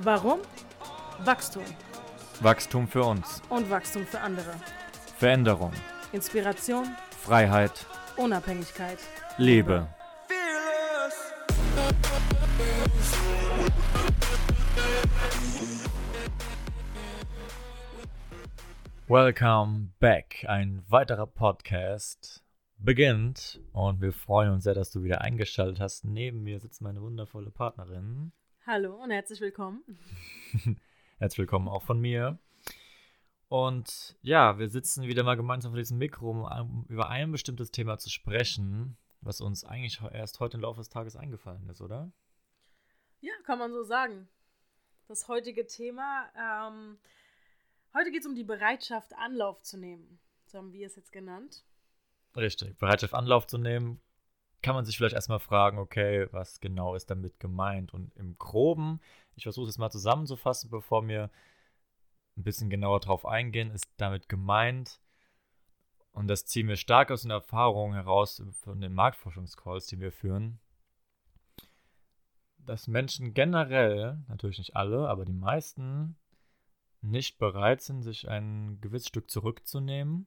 Warum? Wachstum. Wachstum für uns. Und Wachstum für andere. Veränderung. Inspiration. Freiheit. Unabhängigkeit. Liebe. Welcome back. Ein weiterer Podcast beginnt und wir freuen uns sehr, dass du wieder eingeschaltet hast. Neben mir sitzt meine wundervolle Partnerin. Hallo und herzlich willkommen. herzlich willkommen auch von mir. Und ja, wir sitzen wieder mal gemeinsam vor diesem Mikro, um über ein bestimmtes Thema zu sprechen, was uns eigentlich erst heute im Laufe des Tages eingefallen ist, oder? Ja, kann man so sagen. Das heutige Thema, ähm, heute geht es um die Bereitschaft, Anlauf zu nehmen. So haben wir es jetzt genannt. Richtig, Bereitschaft, Anlauf zu nehmen kann man sich vielleicht erstmal fragen, okay, was genau ist damit gemeint? Und im Groben, ich versuche es mal zusammenzufassen, bevor wir ein bisschen genauer drauf eingehen, ist damit gemeint, und das ziehen wir stark aus den Erfahrungen heraus von den Marktforschungscalls, die wir führen, dass Menschen generell, natürlich nicht alle, aber die meisten, nicht bereit sind, sich ein gewisses Stück zurückzunehmen,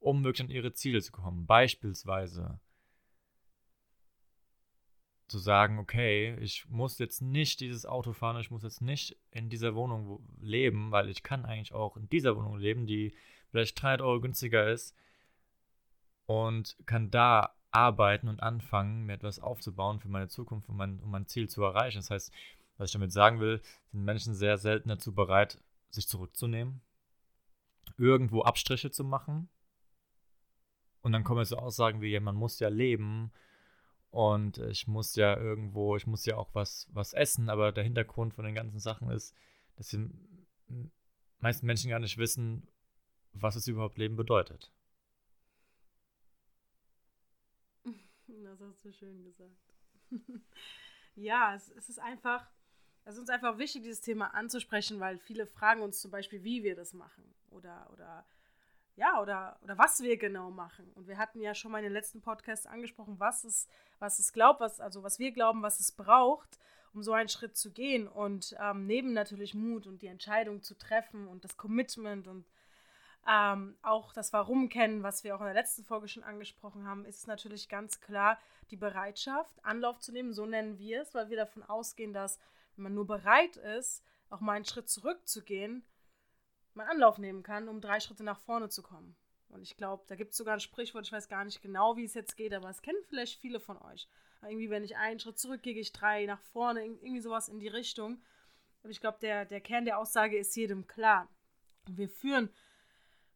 um wirklich an ihre Ziele zu kommen. Beispielsweise zu sagen, okay, ich muss jetzt nicht dieses Auto fahren, ich muss jetzt nicht in dieser Wohnung leben, weil ich kann eigentlich auch in dieser Wohnung leben, die vielleicht 300 Euro günstiger ist und kann da arbeiten und anfangen, mir etwas aufzubauen für meine Zukunft, um mein, um mein Ziel zu erreichen. Das heißt, was ich damit sagen will, sind Menschen sehr selten dazu bereit, sich zurückzunehmen, irgendwo Abstriche zu machen. Und dann kommen so Aussagen wie, ja, man muss ja leben und ich muss ja irgendwo, ich muss ja auch was, was essen, aber der Hintergrund von den ganzen Sachen ist, dass die meisten Menschen gar nicht wissen, was es überhaupt Leben bedeutet. Das hast du schön gesagt. ja, es, es ist einfach, es ist uns einfach wichtig, dieses Thema anzusprechen, weil viele fragen uns zum Beispiel, wie wir das machen oder, oder ja, oder, oder was wir genau machen. Und wir hatten ja schon mal in den letzten Podcasts angesprochen, was es, was es glaubt, was, also was wir glauben, was es braucht, um so einen Schritt zu gehen. Und ähm, neben natürlich Mut und die Entscheidung zu treffen und das Commitment und ähm, auch das Warum kennen, was wir auch in der letzten Folge schon angesprochen haben, ist natürlich ganz klar die Bereitschaft, Anlauf zu nehmen, so nennen wir es, weil wir davon ausgehen, dass wenn man nur bereit ist, auch mal einen Schritt zurückzugehen, mal Anlauf nehmen kann, um drei Schritte nach vorne zu kommen. Und ich glaube, da gibt es sogar ein Sprichwort, ich weiß gar nicht genau, wie es jetzt geht, aber es kennen vielleicht viele von euch. Irgendwie, wenn ich einen Schritt zurück gehe, ich drei nach vorne, irgendwie sowas in die Richtung. Aber ich glaube, der, der Kern der Aussage ist jedem klar. Wir führen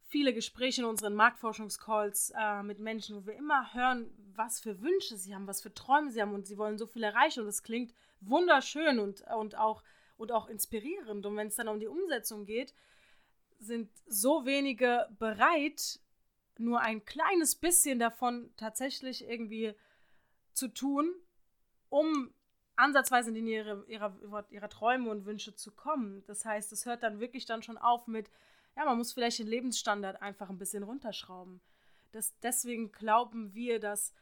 viele Gespräche in unseren Marktforschungscalls äh, mit Menschen, wo wir immer hören, was für Wünsche sie haben, was für Träume sie haben und sie wollen so viel erreichen. Und das klingt wunderschön und, und, auch, und auch inspirierend. Und wenn es dann um die Umsetzung geht, sind so wenige bereit, nur ein kleines bisschen davon tatsächlich irgendwie zu tun, um ansatzweise in ihre, ihrer, ihrer Träume und Wünsche zu kommen. Das heißt, es hört dann wirklich dann schon auf mit, ja, man muss vielleicht den Lebensstandard einfach ein bisschen runterschrauben. Das, deswegen glauben wir, dass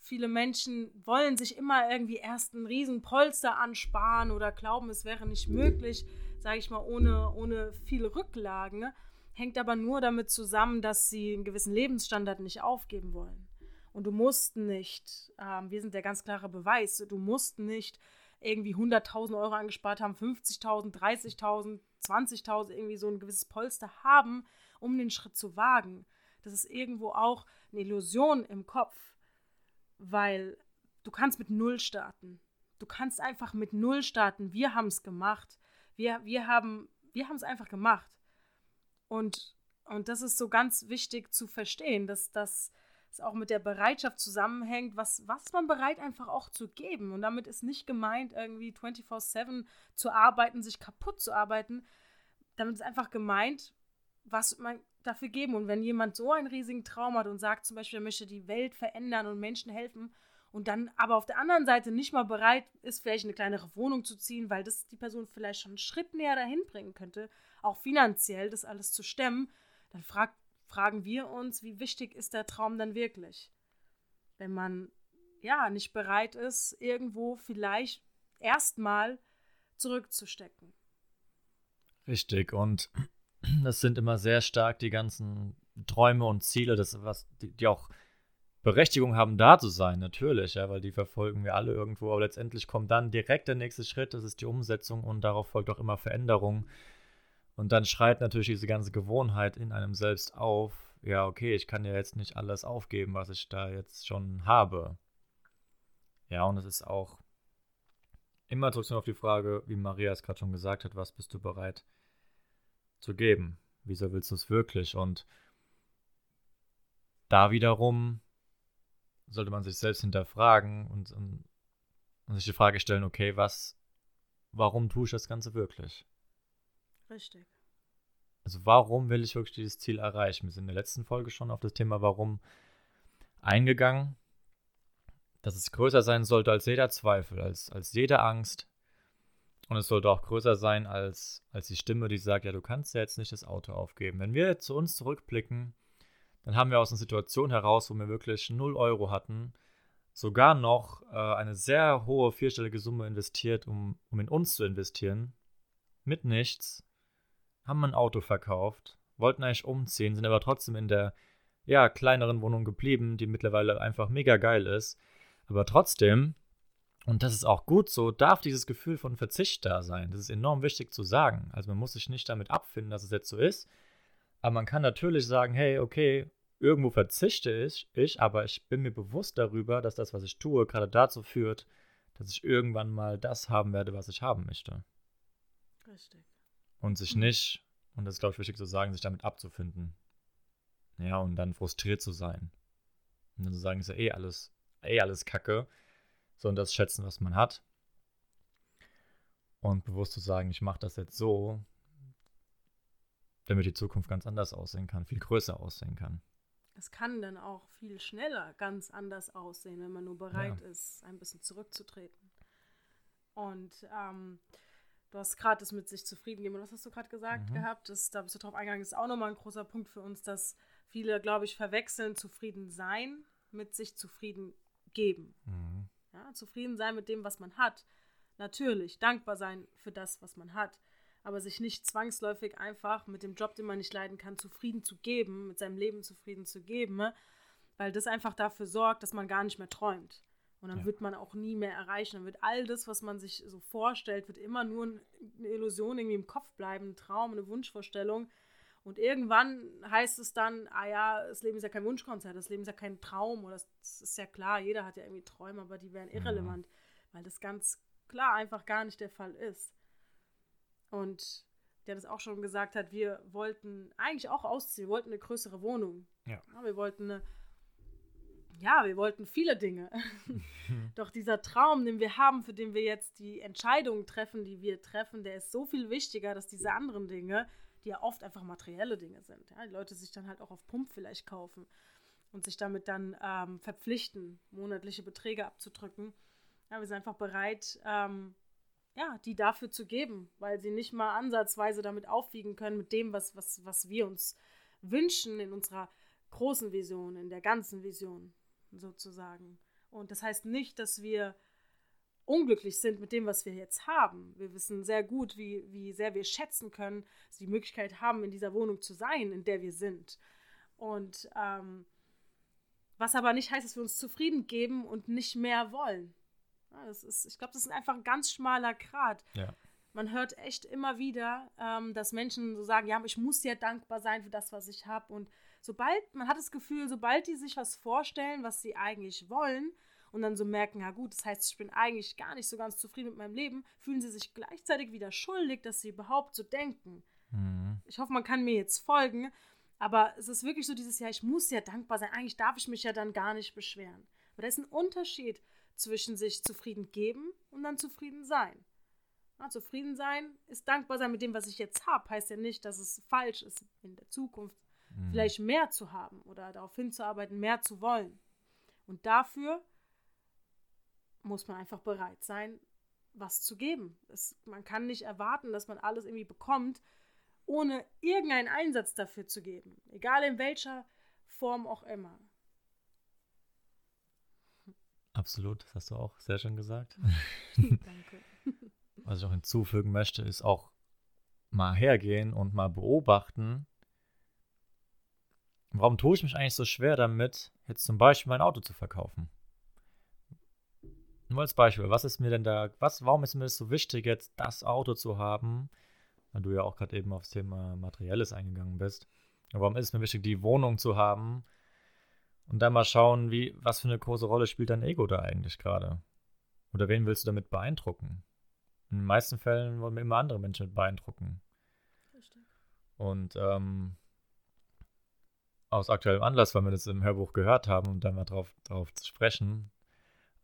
viele Menschen wollen sich immer irgendwie erst einen riesen Polster ansparen oder glauben, es wäre nicht möglich, sage ich mal, ohne, ohne viele Rücklagen, hängt aber nur damit zusammen, dass sie einen gewissen Lebensstandard nicht aufgeben wollen. Und du musst nicht, ähm, wir sind der ganz klare Beweis, du musst nicht irgendwie 100.000 Euro angespart haben, 50.000, 30.000, 20.000, irgendwie so ein gewisses Polster haben, um den Schritt zu wagen. Das ist irgendwo auch eine Illusion im Kopf, weil du kannst mit Null starten. Du kannst einfach mit Null starten. Wir haben es gemacht. Wir, wir haben wir es einfach gemacht. Und, und das ist so ganz wichtig zu verstehen, dass das auch mit der Bereitschaft zusammenhängt, was, was man bereit einfach auch zu geben. Und damit ist nicht gemeint, irgendwie 24-7 zu arbeiten, sich kaputt zu arbeiten. Damit ist einfach gemeint, was man dafür geben. Und wenn jemand so einen riesigen Traum hat und sagt zum Beispiel, er möchte die Welt verändern und Menschen helfen und dann aber auf der anderen Seite nicht mal bereit ist, vielleicht eine kleinere Wohnung zu ziehen, weil das die Person vielleicht schon einen Schritt näher dahin bringen könnte, auch finanziell das alles zu stemmen, dann frag, fragen wir uns, wie wichtig ist der Traum dann wirklich? Wenn man ja nicht bereit ist, irgendwo vielleicht erstmal zurückzustecken. Richtig, und das sind immer sehr stark die ganzen Träume und Ziele, das, was, die, die auch Berechtigung haben, da zu sein, natürlich, ja, weil die verfolgen wir alle irgendwo, aber letztendlich kommt dann direkt der nächste Schritt, das ist die Umsetzung und darauf folgt auch immer Veränderung. Und dann schreit natürlich diese ganze Gewohnheit in einem selbst auf, ja, okay, ich kann ja jetzt nicht alles aufgeben, was ich da jetzt schon habe. Ja, und es ist auch immer zurück auf die Frage, wie Maria es gerade schon gesagt hat, was bist du bereit zu geben? Wieso willst du es wirklich? Und da wiederum sollte man sich selbst hinterfragen und, und, und sich die Frage stellen, okay, was, warum tue ich das Ganze wirklich? Richtig. Also warum will ich wirklich dieses Ziel erreichen? Wir sind in der letzten Folge schon auf das Thema Warum eingegangen, dass es größer sein sollte als jeder Zweifel, als, als jede Angst. Und es sollte auch größer sein als, als die Stimme, die sagt, ja, du kannst ja jetzt nicht das Auto aufgeben. Wenn wir zu uns zurückblicken, dann haben wir aus einer Situation heraus, wo wir wirklich 0 Euro hatten, sogar noch äh, eine sehr hohe vierstellige Summe investiert, um, um in uns zu investieren. Mit nichts. Haben ein Auto verkauft, wollten eigentlich umziehen, sind aber trotzdem in der ja, kleineren Wohnung geblieben, die mittlerweile einfach mega geil ist. Aber trotzdem, und das ist auch gut so, darf dieses Gefühl von Verzicht da sein. Das ist enorm wichtig zu sagen. Also man muss sich nicht damit abfinden, dass es jetzt so ist. Aber man kann natürlich sagen, hey, okay, irgendwo verzichte ich, ich, aber ich bin mir bewusst darüber, dass das, was ich tue, gerade dazu führt, dass ich irgendwann mal das haben werde, was ich haben möchte. Richtig. Und sich nicht, und das ist, glaube ich, wichtig zu sagen, sich damit abzufinden. Ja, und dann frustriert zu sein. Und dann zu sagen, ist ja eh alles, eh alles Kacke, sondern das schätzen, was man hat. Und bewusst zu sagen, ich mache das jetzt so, damit die Zukunft ganz anders aussehen kann, viel größer aussehen kann es kann dann auch viel schneller ganz anders aussehen, wenn man nur bereit ja. ist, ein bisschen zurückzutreten. Und ähm, du hast gerade das mit sich zufrieden geben. Was hast du gerade gesagt mhm. gehabt? Das, da bist du drauf eingegangen. Das ist auch nochmal ein großer Punkt für uns, dass viele, glaube ich, verwechseln zufrieden sein mit sich zufrieden geben. Mhm. Ja, zufrieden sein mit dem, was man hat. Natürlich, dankbar sein für das, was man hat aber sich nicht zwangsläufig einfach mit dem Job, den man nicht leiden kann, zufrieden zu geben, mit seinem Leben zufrieden zu geben, ne? weil das einfach dafür sorgt, dass man gar nicht mehr träumt. Und dann ja. wird man auch nie mehr erreichen. Dann wird all das, was man sich so vorstellt, wird immer nur eine Illusion irgendwie im Kopf bleiben, ein Traum, eine Wunschvorstellung. Und irgendwann heißt es dann, ah ja, das Leben ist ja kein Wunschkonzert, das Leben ist ja kein Traum. Oder das ist ja klar, jeder hat ja irgendwie Träume, aber die wären irrelevant, mhm. weil das ganz klar einfach gar nicht der Fall ist. Und der das auch schon gesagt hat, wir wollten eigentlich auch ausziehen, wir wollten eine größere Wohnung. Ja. ja wir wollten eine, ja, wir wollten viele Dinge. Doch dieser Traum, den wir haben, für den wir jetzt die Entscheidungen treffen, die wir treffen, der ist so viel wichtiger, dass diese anderen Dinge, die ja oft einfach materielle Dinge sind, ja, die Leute sich dann halt auch auf Pump vielleicht kaufen und sich damit dann ähm, verpflichten, monatliche Beträge abzudrücken. Ja, wir sind einfach bereit, ähm, ja, die dafür zu geben, weil sie nicht mal ansatzweise damit aufwiegen können mit dem, was, was, was wir uns wünschen in unserer großen Vision, in der ganzen Vision sozusagen. Und das heißt nicht, dass wir unglücklich sind mit dem, was wir jetzt haben. Wir wissen sehr gut, wie, wie sehr wir schätzen können, dass wir die Möglichkeit haben, in dieser Wohnung zu sein, in der wir sind. Und ähm, was aber nicht heißt, dass wir uns zufrieden geben und nicht mehr wollen. Das ist, ich glaube, das ist einfach ein ganz schmaler Grat. Ja. Man hört echt immer wieder, ähm, dass Menschen so sagen, ja, ich muss ja dankbar sein für das, was ich habe. Und sobald, man hat das Gefühl, sobald die sich was vorstellen, was sie eigentlich wollen, und dann so merken, ja gut, das heißt, ich bin eigentlich gar nicht so ganz zufrieden mit meinem Leben, fühlen sie sich gleichzeitig wieder schuldig, dass sie überhaupt so denken. Mhm. Ich hoffe, man kann mir jetzt folgen, aber es ist wirklich so dieses Jahr, ich muss ja dankbar sein, eigentlich darf ich mich ja dann gar nicht beschweren. Aber da ist ein Unterschied zwischen sich zufrieden geben und dann zufrieden sein. Ja, zufrieden sein ist dankbar sein mit dem, was ich jetzt habe. Heißt ja nicht, dass es falsch ist, in der Zukunft mhm. vielleicht mehr zu haben oder darauf hinzuarbeiten, mehr zu wollen. Und dafür muss man einfach bereit sein, was zu geben. Es, man kann nicht erwarten, dass man alles irgendwie bekommt, ohne irgendeinen Einsatz dafür zu geben. Egal in welcher Form auch immer. Absolut, das hast du auch sehr schön gesagt. Danke. was ich noch hinzufügen möchte, ist auch mal hergehen und mal beobachten, warum tue ich mich eigentlich so schwer damit, jetzt zum Beispiel mein Auto zu verkaufen? Nur als Beispiel, was ist mir denn da, was, warum ist mir das so wichtig, jetzt das Auto zu haben, weil du ja auch gerade eben aufs Thema Materielles eingegangen bist. warum ist es mir wichtig, die Wohnung zu haben und dann mal schauen, wie, was für eine große Rolle spielt dein Ego da eigentlich gerade? Oder wen willst du damit beeindrucken? In den meisten Fällen wollen wir immer andere Menschen beeindrucken. Richtig. Und ähm, aus aktuellem Anlass, weil wir das im Hörbuch gehört haben, um da mal drauf, drauf zu sprechen,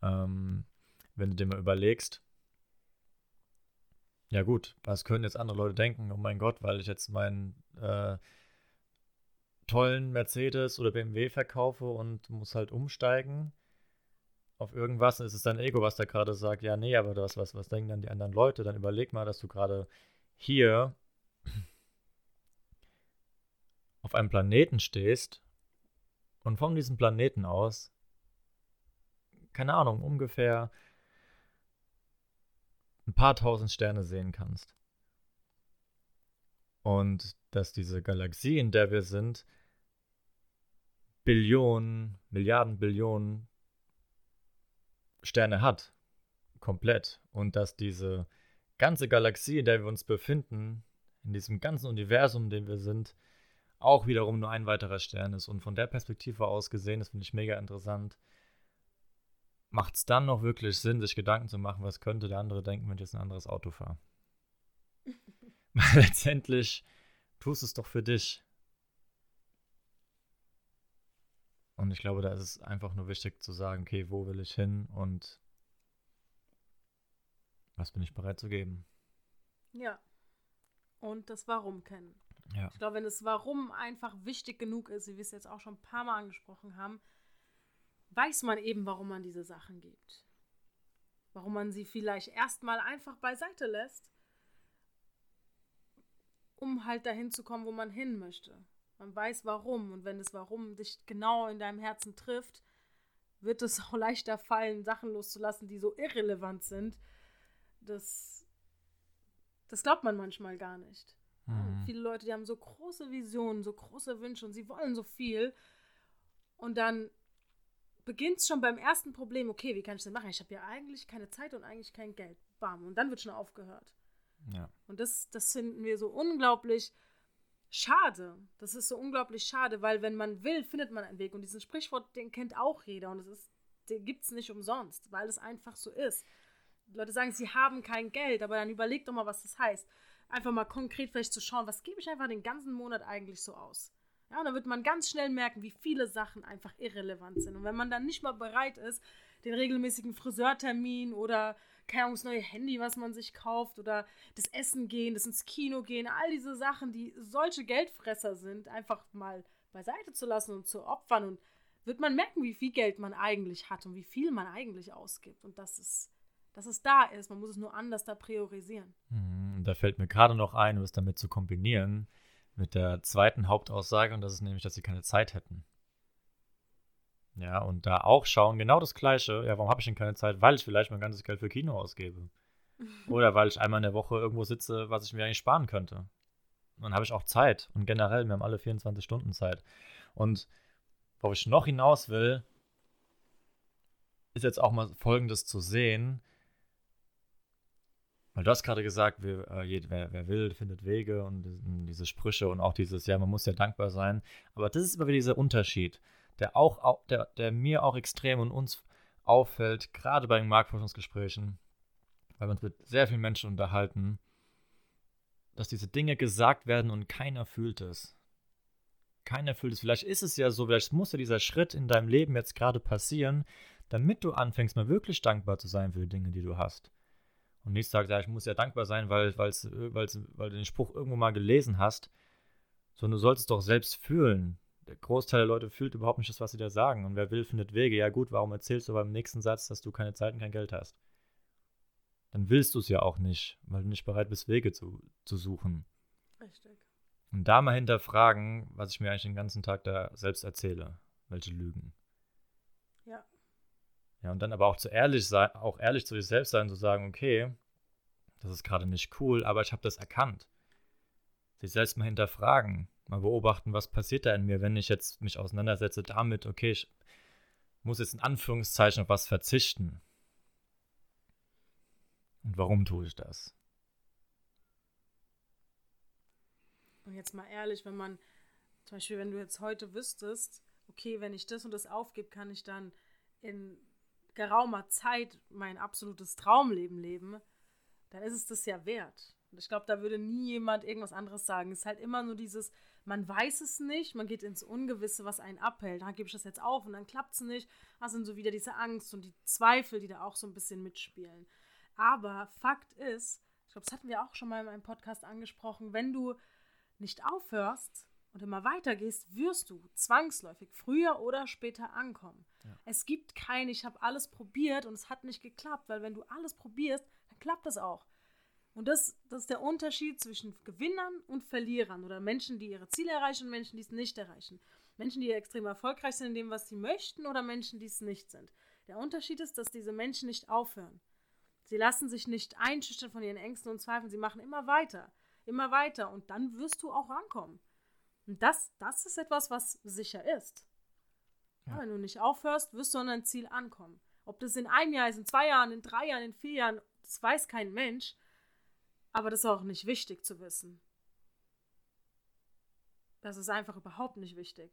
ähm, wenn du dir mal überlegst, ja gut, was können jetzt andere Leute denken? Oh mein Gott, weil ich jetzt meinen äh, tollen Mercedes oder BMW verkaufe und muss halt umsteigen auf irgendwas, ist es dein Ego, was da gerade sagt, ja, nee, aber das, was, was denken dann die anderen Leute? Dann überleg mal, dass du gerade hier auf einem Planeten stehst und von diesem Planeten aus, keine Ahnung, ungefähr ein paar tausend Sterne sehen kannst. Und dass diese Galaxie, in der wir sind, Billionen, Milliarden, Billionen Sterne hat. Komplett. Und dass diese ganze Galaxie, in der wir uns befinden, in diesem ganzen Universum, in dem wir sind, auch wiederum nur ein weiterer Stern ist. Und von der Perspektive aus gesehen, das finde ich mega interessant, macht es dann noch wirklich Sinn, sich Gedanken zu machen, was könnte der andere denken, wenn ich jetzt ein anderes Auto fahre. Weil letztendlich tust es doch für dich. Und ich glaube, da ist es einfach nur wichtig zu sagen, okay, wo will ich hin und was bin ich bereit zu geben. Ja. Und das Warum kennen. Ja. Ich glaube, wenn das Warum einfach wichtig genug ist, wie wir es jetzt auch schon ein paar Mal angesprochen haben, weiß man eben, warum man diese Sachen gibt. Warum man sie vielleicht erstmal einfach beiseite lässt, um halt dahin zu kommen, wo man hin möchte. Man weiß warum und wenn das Warum dich genau in deinem Herzen trifft, wird es auch leichter fallen, Sachen loszulassen, die so irrelevant sind. Das, das glaubt man manchmal gar nicht. Mhm. Viele Leute, die haben so große Visionen, so große Wünsche und sie wollen so viel. Und dann beginnt es schon beim ersten Problem, okay, wie kann ich das machen? Ich habe ja eigentlich keine Zeit und eigentlich kein Geld. Bam. Und dann wird schon aufgehört. Ja. Und das, das finden wir so unglaublich schade. Das ist so unglaublich schade, weil wenn man will, findet man einen Weg. Und diesen Sprichwort, den kennt auch jeder. Und das ist, den gibt es nicht umsonst, weil es einfach so ist. Die Leute sagen, sie haben kein Geld, aber dann überlegt doch mal, was das heißt. Einfach mal konkret vielleicht zu schauen, was gebe ich einfach den ganzen Monat eigentlich so aus. Ja, dann wird man ganz schnell merken, wie viele Sachen einfach irrelevant sind. Und wenn man dann nicht mal bereit ist, den regelmäßigen Friseurtermin oder keine Ahnung, das neue Handy, was man sich kauft oder das Essen gehen, das ins Kino gehen, all diese Sachen, die solche Geldfresser sind, einfach mal beiseite zu lassen und zu opfern und wird man merken, wie viel Geld man eigentlich hat und wie viel man eigentlich ausgibt und dass es, dass es da ist. Man muss es nur anders da priorisieren. Mhm, da fällt mir gerade noch ein, um es damit zu kombinieren mit der zweiten Hauptaussage und das ist nämlich, dass sie keine Zeit hätten. Ja, und da auch schauen, genau das Gleiche. Ja, warum habe ich denn keine Zeit? Weil ich vielleicht mein ganzes Geld für Kino ausgebe. Oder weil ich einmal in der Woche irgendwo sitze, was ich mir eigentlich sparen könnte. Und dann habe ich auch Zeit. Und generell, wir haben alle 24 Stunden Zeit. Und worauf ich noch hinaus will, ist jetzt auch mal Folgendes zu sehen. Weil du hast gerade gesagt, wer, äh, wer, wer, will, findet Wege und diese Sprüche und auch dieses, ja, man muss ja dankbar sein. Aber das ist immer wieder dieser Unterschied, der auch, der, der mir auch extrem und uns auffällt, gerade bei den Marktforschungsgesprächen, weil wir uns mit sehr vielen Menschen unterhalten, dass diese Dinge gesagt werden und keiner fühlt es. Keiner fühlt es. Vielleicht ist es ja so, vielleicht muss ja dieser Schritt in deinem Leben jetzt gerade passieren, damit du anfängst, mal wirklich dankbar zu sein für die Dinge, die du hast. Und nicht sagst, ja, ich muss ja dankbar sein, weil, weil's, weil's, weil du den Spruch irgendwo mal gelesen hast, sondern du solltest doch selbst fühlen. Der Großteil der Leute fühlt überhaupt nicht das, was sie da sagen. Und wer will, findet Wege. Ja gut, warum erzählst du beim nächsten Satz, dass du keine Zeit und kein Geld hast? Dann willst du es ja auch nicht, weil du nicht bereit bist, Wege zu, zu suchen. Richtig. Und da mal hinterfragen, was ich mir eigentlich den ganzen Tag da selbst erzähle. Welche Lügen. Ja. Ja, und dann aber auch zu ehrlich sein, auch ehrlich zu sich selbst sein, zu sagen, okay, das ist gerade nicht cool, aber ich habe das erkannt. Sich selbst mal hinterfragen, mal beobachten, was passiert da in mir, wenn ich jetzt mich auseinandersetze damit, okay, ich muss jetzt in Anführungszeichen auf was verzichten. Und warum tue ich das? Und jetzt mal ehrlich, wenn man, zum Beispiel, wenn du jetzt heute wüsstest, okay, wenn ich das und das aufgebe, kann ich dann in geraumer Zeit mein absolutes Traumleben leben, dann ist es das ja wert. Und ich glaube, da würde nie jemand irgendwas anderes sagen. Es ist halt immer nur dieses, man weiß es nicht, man geht ins Ungewisse, was einen abhält. Da gebe ich das jetzt auf und dann klappt es nicht. Das sind so wieder diese Angst und die Zweifel, die da auch so ein bisschen mitspielen. Aber Fakt ist, ich glaube, das hatten wir auch schon mal in einem Podcast angesprochen, wenn du nicht aufhörst und immer weitergehst, wirst du zwangsläufig früher oder später ankommen. Ja. Es gibt kein, ich habe alles probiert und es hat nicht geklappt, weil wenn du alles probierst, dann klappt das auch. Und das, das ist der Unterschied zwischen Gewinnern und Verlierern oder Menschen, die ihre Ziele erreichen und Menschen, die es nicht erreichen. Menschen, die extrem erfolgreich sind in dem, was sie möchten oder Menschen, die es nicht sind. Der Unterschied ist, dass diese Menschen nicht aufhören. Sie lassen sich nicht einschüchtern von ihren Ängsten und Zweifeln. Sie machen immer weiter, immer weiter und dann wirst du auch rankommen. Und das, das ist etwas, was sicher ist. Ja. wenn du nicht aufhörst, wirst du an dein Ziel ankommen. Ob das in einem Jahr ist, in zwei Jahren, in drei Jahren, in vier Jahren, das weiß kein Mensch. Aber das ist auch nicht wichtig zu wissen. Das ist einfach überhaupt nicht wichtig.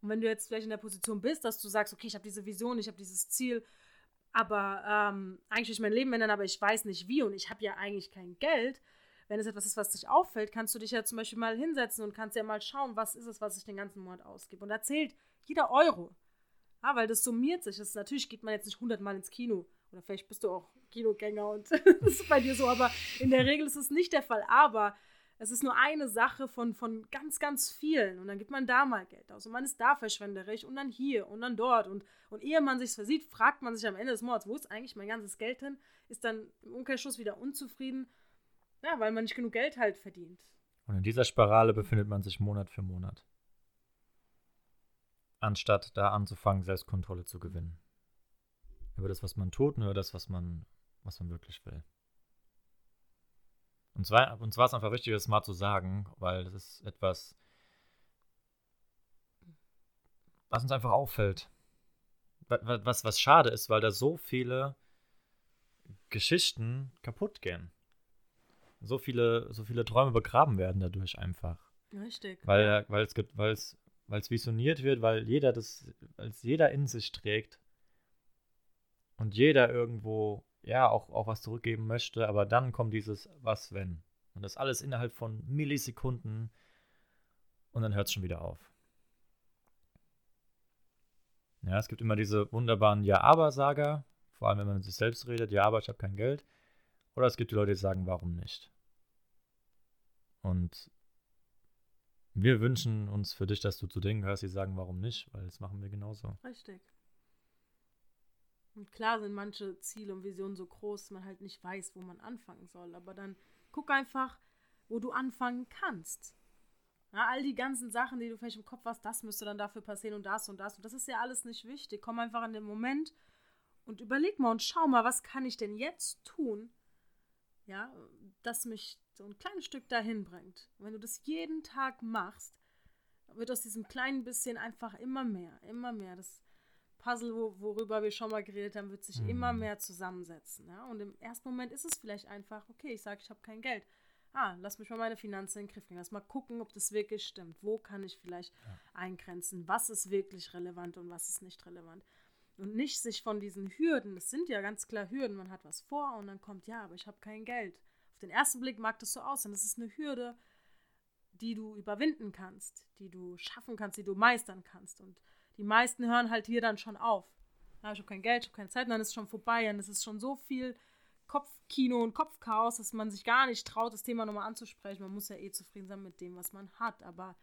Und wenn du jetzt vielleicht in der Position bist, dass du sagst, okay, ich habe diese Vision, ich habe dieses Ziel, aber ähm, eigentlich will ich mein Leben ändern, aber ich weiß nicht wie und ich habe ja eigentlich kein Geld. Wenn es etwas ist, was dich auffällt, kannst du dich ja zum Beispiel mal hinsetzen und kannst ja mal schauen, was ist es, was ich den ganzen Monat ausgebe. Und da zählt jeder Euro. Ja, weil das summiert sich. Das natürlich geht man jetzt nicht hundertmal ins Kino. Oder vielleicht bist du auch Kinogänger und das ist bei dir so, aber in der Regel ist es nicht der Fall. Aber es ist nur eine Sache von, von ganz, ganz vielen. Und dann gibt man da mal Geld aus. Und man ist da verschwenderisch und dann hier und dann dort. Und, und ehe man sich versieht, fragt man sich am Ende des Monats, wo ist eigentlich mein ganzes Geld hin? Ist dann im Umkehrschluss wieder unzufrieden. Ja, weil man nicht genug Geld halt verdient. Und in dieser Spirale befindet man sich Monat für Monat. Anstatt da anzufangen, Selbstkontrolle zu gewinnen über das, was man tut und über das, was man, was man wirklich will. Und zwar, und zwar ist einfach wichtig, das mal zu sagen, weil das ist etwas, was uns einfach auffällt. Was, was schade ist, weil da so viele Geschichten kaputt gehen. So viele, so viele Träume begraben werden dadurch einfach. Richtig. Weil, weil es gibt, weil es, weil es visioniert wird, weil jeder das, als jeder in sich trägt, und jeder irgendwo, ja, auch, auch was zurückgeben möchte, aber dann kommt dieses Was wenn. Und das alles innerhalb von Millisekunden und dann hört es schon wieder auf. Ja, es gibt immer diese wunderbaren Ja-Aber-Sager, vor allem wenn man mit sich selbst redet, ja, aber ich habe kein Geld. Oder es gibt die Leute, die sagen, warum nicht. Und wir wünschen uns für dich, dass du zu denen gehörst, die sagen, warum nicht, weil das machen wir genauso. Richtig. Und klar sind manche Ziele und Visionen so groß, dass man halt nicht weiß, wo man anfangen soll. Aber dann guck einfach, wo du anfangen kannst. Ja, all die ganzen Sachen, die du vielleicht im Kopf hast, das müsste dann dafür passieren und das und das. Und das ist ja alles nicht wichtig. Komm einfach in den Moment und überleg mal und schau mal, was kann ich denn jetzt tun, ja, das mich so ein kleines Stück dahin bringt. Und wenn du das jeden Tag machst, wird aus diesem kleinen bisschen einfach immer mehr, immer mehr. Das Puzzle, wo, worüber wir schon mal geredet haben, wird sich mhm. immer mehr zusammensetzen. Ja? Und im ersten Moment ist es vielleicht einfach, okay, ich sage, ich habe kein Geld. Ah, lass mich mal meine Finanzen in den Griff kriegen. Lass mal gucken, ob das wirklich stimmt. Wo kann ich vielleicht ja. eingrenzen? Was ist wirklich relevant und was ist nicht relevant? Und nicht sich von diesen Hürden, das sind ja ganz klar Hürden, man hat was vor und dann kommt, ja, aber ich habe kein Geld. Auf den ersten Blick mag das so aussehen. Das ist eine Hürde, die du überwinden kannst, die du schaffen kannst, die du meistern kannst. Und die meisten hören halt hier dann schon auf. Ja, ich habe kein Geld, ich habe keine Zeit, und dann ist es schon vorbei. Und es ist schon so viel Kopfkino und Kopfchaos, dass man sich gar nicht traut, das Thema nochmal anzusprechen. Man muss ja eh zufrieden sein mit dem, was man hat. Aber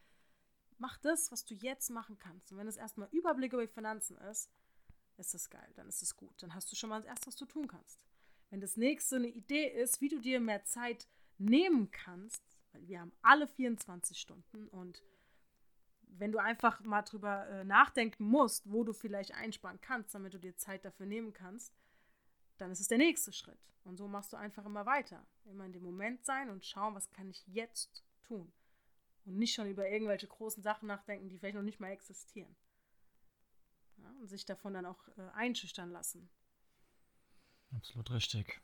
mach das, was du jetzt machen kannst. Und wenn es erstmal Überblick über die Finanzen ist, ist das geil, dann ist es gut. Dann hast du schon mal das Erste, was du tun kannst. Wenn das nächste eine Idee ist, wie du dir mehr Zeit nehmen kannst, weil wir haben alle 24 Stunden und wenn du einfach mal drüber äh, nachdenken musst, wo du vielleicht einsparen kannst, damit du dir Zeit dafür nehmen kannst, dann ist es der nächste Schritt. Und so machst du einfach immer weiter. Immer in dem Moment sein und schauen, was kann ich jetzt tun. Und nicht schon über irgendwelche großen Sachen nachdenken, die vielleicht noch nicht mal existieren. Ja, und sich davon dann auch äh, einschüchtern lassen. Absolut richtig.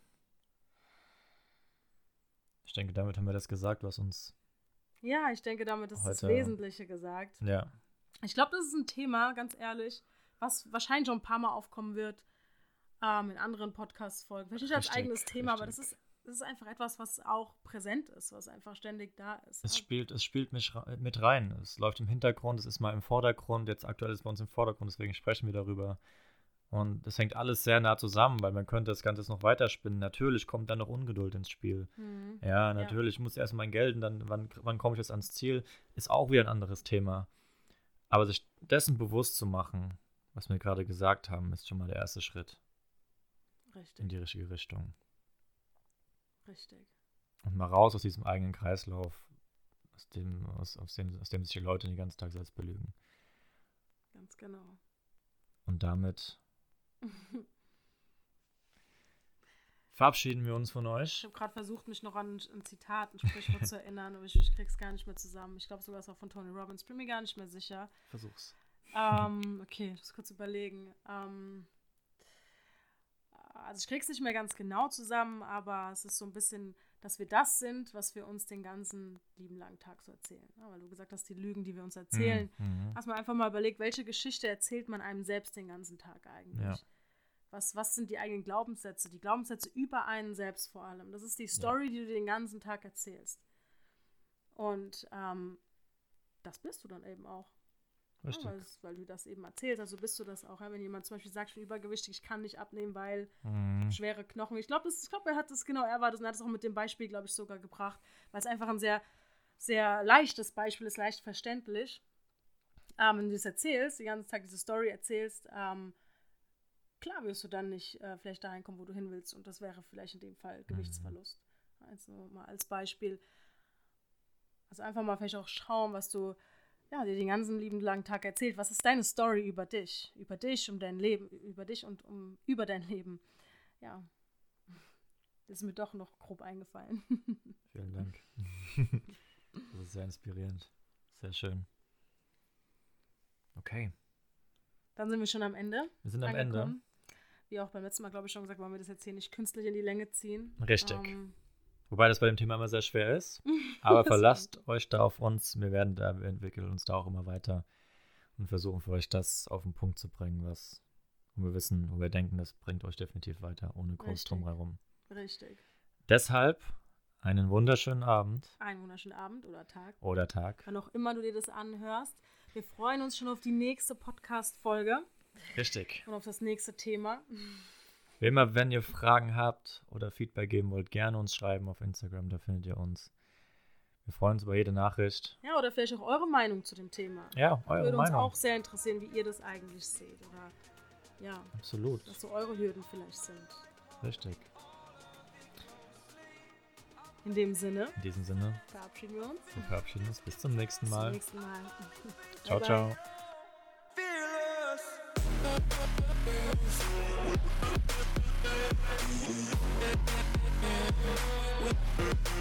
Ich denke, damit haben wir das gesagt, was uns. Ja, ich denke, damit ist das Wesentliche gesagt. Ja, Ich glaube, das ist ein Thema, ganz ehrlich, was wahrscheinlich schon ein paar Mal aufkommen wird ähm, in anderen Podcast-Folgen. Vielleicht nicht als Richtig, eigenes Thema, aber das richtig. ist, das ist einfach etwas, was auch präsent ist, was einfach ständig da ist. es ne? spielt, es spielt mich mit rein. Es läuft im Hintergrund, es ist mal im Vordergrund. Jetzt aktuell ist es bei uns im Vordergrund, deswegen sprechen wir darüber. Und es hängt alles sehr nah zusammen, weil man könnte das Ganze noch weiterspinnen. Natürlich kommt dann noch Ungeduld ins Spiel. Mhm. Ja, natürlich muss erst mein Geld und dann, wann, wann komme ich jetzt ans Ziel, ist auch wieder ein anderes Thema. Aber sich dessen bewusst zu machen, was wir gerade gesagt haben, ist schon mal der erste Schritt Richtig, in die richtige Richtung. Richtig. Und mal raus aus diesem eigenen Kreislauf, aus dem, aus, aus dem, aus dem sich die Leute den ganzen Tag selbst belügen. Ganz genau. Und damit verabschieden wir uns von Ich euch. habe gerade versucht, mich noch an ein Zitat, ein Sprichwort zu erinnern, aber ich, ich krieg's gar nicht mehr zusammen. Ich glaube sogar, es war von Tony Robbins. Bin mir gar nicht mehr sicher. Versuch's. Ähm, okay, ich muss kurz überlegen. Ähm, also ich krieg's nicht mehr ganz genau zusammen, aber es ist so ein bisschen, dass wir das sind, was wir uns den ganzen lieben langen Tag so erzählen. Ja, weil du gesagt hast, die Lügen, die wir uns erzählen. Mhm. Hast mal einfach mal überlegt, welche Geschichte erzählt man einem selbst den ganzen Tag eigentlich? Ja. Was, was sind die eigenen Glaubenssätze? Die Glaubenssätze über einen selbst vor allem. Das ist die Story, die du den ganzen Tag erzählst. Und ähm, das bist du dann eben auch. Ja, Richtig. weil, es- weil du das eben erzählst. Also bist du das auch. Ja? Wenn jemand zum Beispiel sagt, ich bin übergewichtig, ich kann nicht abnehmen, weil Mhm. schwere Knochen. Ich glaube, glaub, er hat das genau, er war das und hat es auch mit dem Beispiel, glaube ich, sogar gebracht, weil es einfach ein sehr, sehr leichtes Beispiel ist, leicht verständlich. Ähm, wenn du das erzählst, den ganzen Tag diese Story erzählst, ähm, klar wirst du dann nicht äh, vielleicht dahin kommen, wo du hin willst. Und das wäre vielleicht in dem Fall Gewichtsverlust. Also mal als Beispiel. Also einfach mal vielleicht auch schauen, was du ja, dir den ganzen lieben langen Tag erzählt. Was ist deine Story über dich? Über dich, um dein Leben, über dich und um über dein Leben. Ja. Das ist mir doch noch grob eingefallen. Vielen Dank. das ist sehr inspirierend. Sehr schön. Okay, Dann sind wir schon am Ende. wir sind am Ende. angekommen. Wie auch beim letzten Mal, glaube ich, schon gesagt, wollen wir das jetzt hier nicht künstlich in die Länge ziehen. Richtig. Ähm, Wobei das bei dem Thema immer sehr schwer ist. Aber verlasst euch da auf uns. Wir werden da, wir entwickeln uns da auch immer weiter und versuchen für euch das auf den Punkt zu bringen, was wo wir wissen, wo wir denken, das bringt euch definitiv weiter, ohne groß Richtig. drumherum. richtig. Deshalb einen wunderschönen Abend Einen wunderschönen Abend oder Tag. oder Tag. Wann auch immer du dir das anhörst. Wir freuen uns schon auf die nächste Podcast-Folge Richtig. und auf das nächste Thema. Wie immer, wenn ihr Fragen habt oder Feedback geben wollt, gerne uns schreiben auf Instagram, da findet ihr uns. Wir freuen uns über jede Nachricht. Ja, oder vielleicht auch eure Meinung zu dem Thema. Ja, eure Würde uns Meinung. auch sehr interessieren, wie ihr das eigentlich seht. Oder ja, Absolut. was so eure Hürden vielleicht sind. Richtig. In dem Sinne In diesem Sinne, verabschieden wir uns. wir verabschieden uns. Bis zum nächsten Bis zum Mal. nächsten Mal. Ciao, ciao. with her.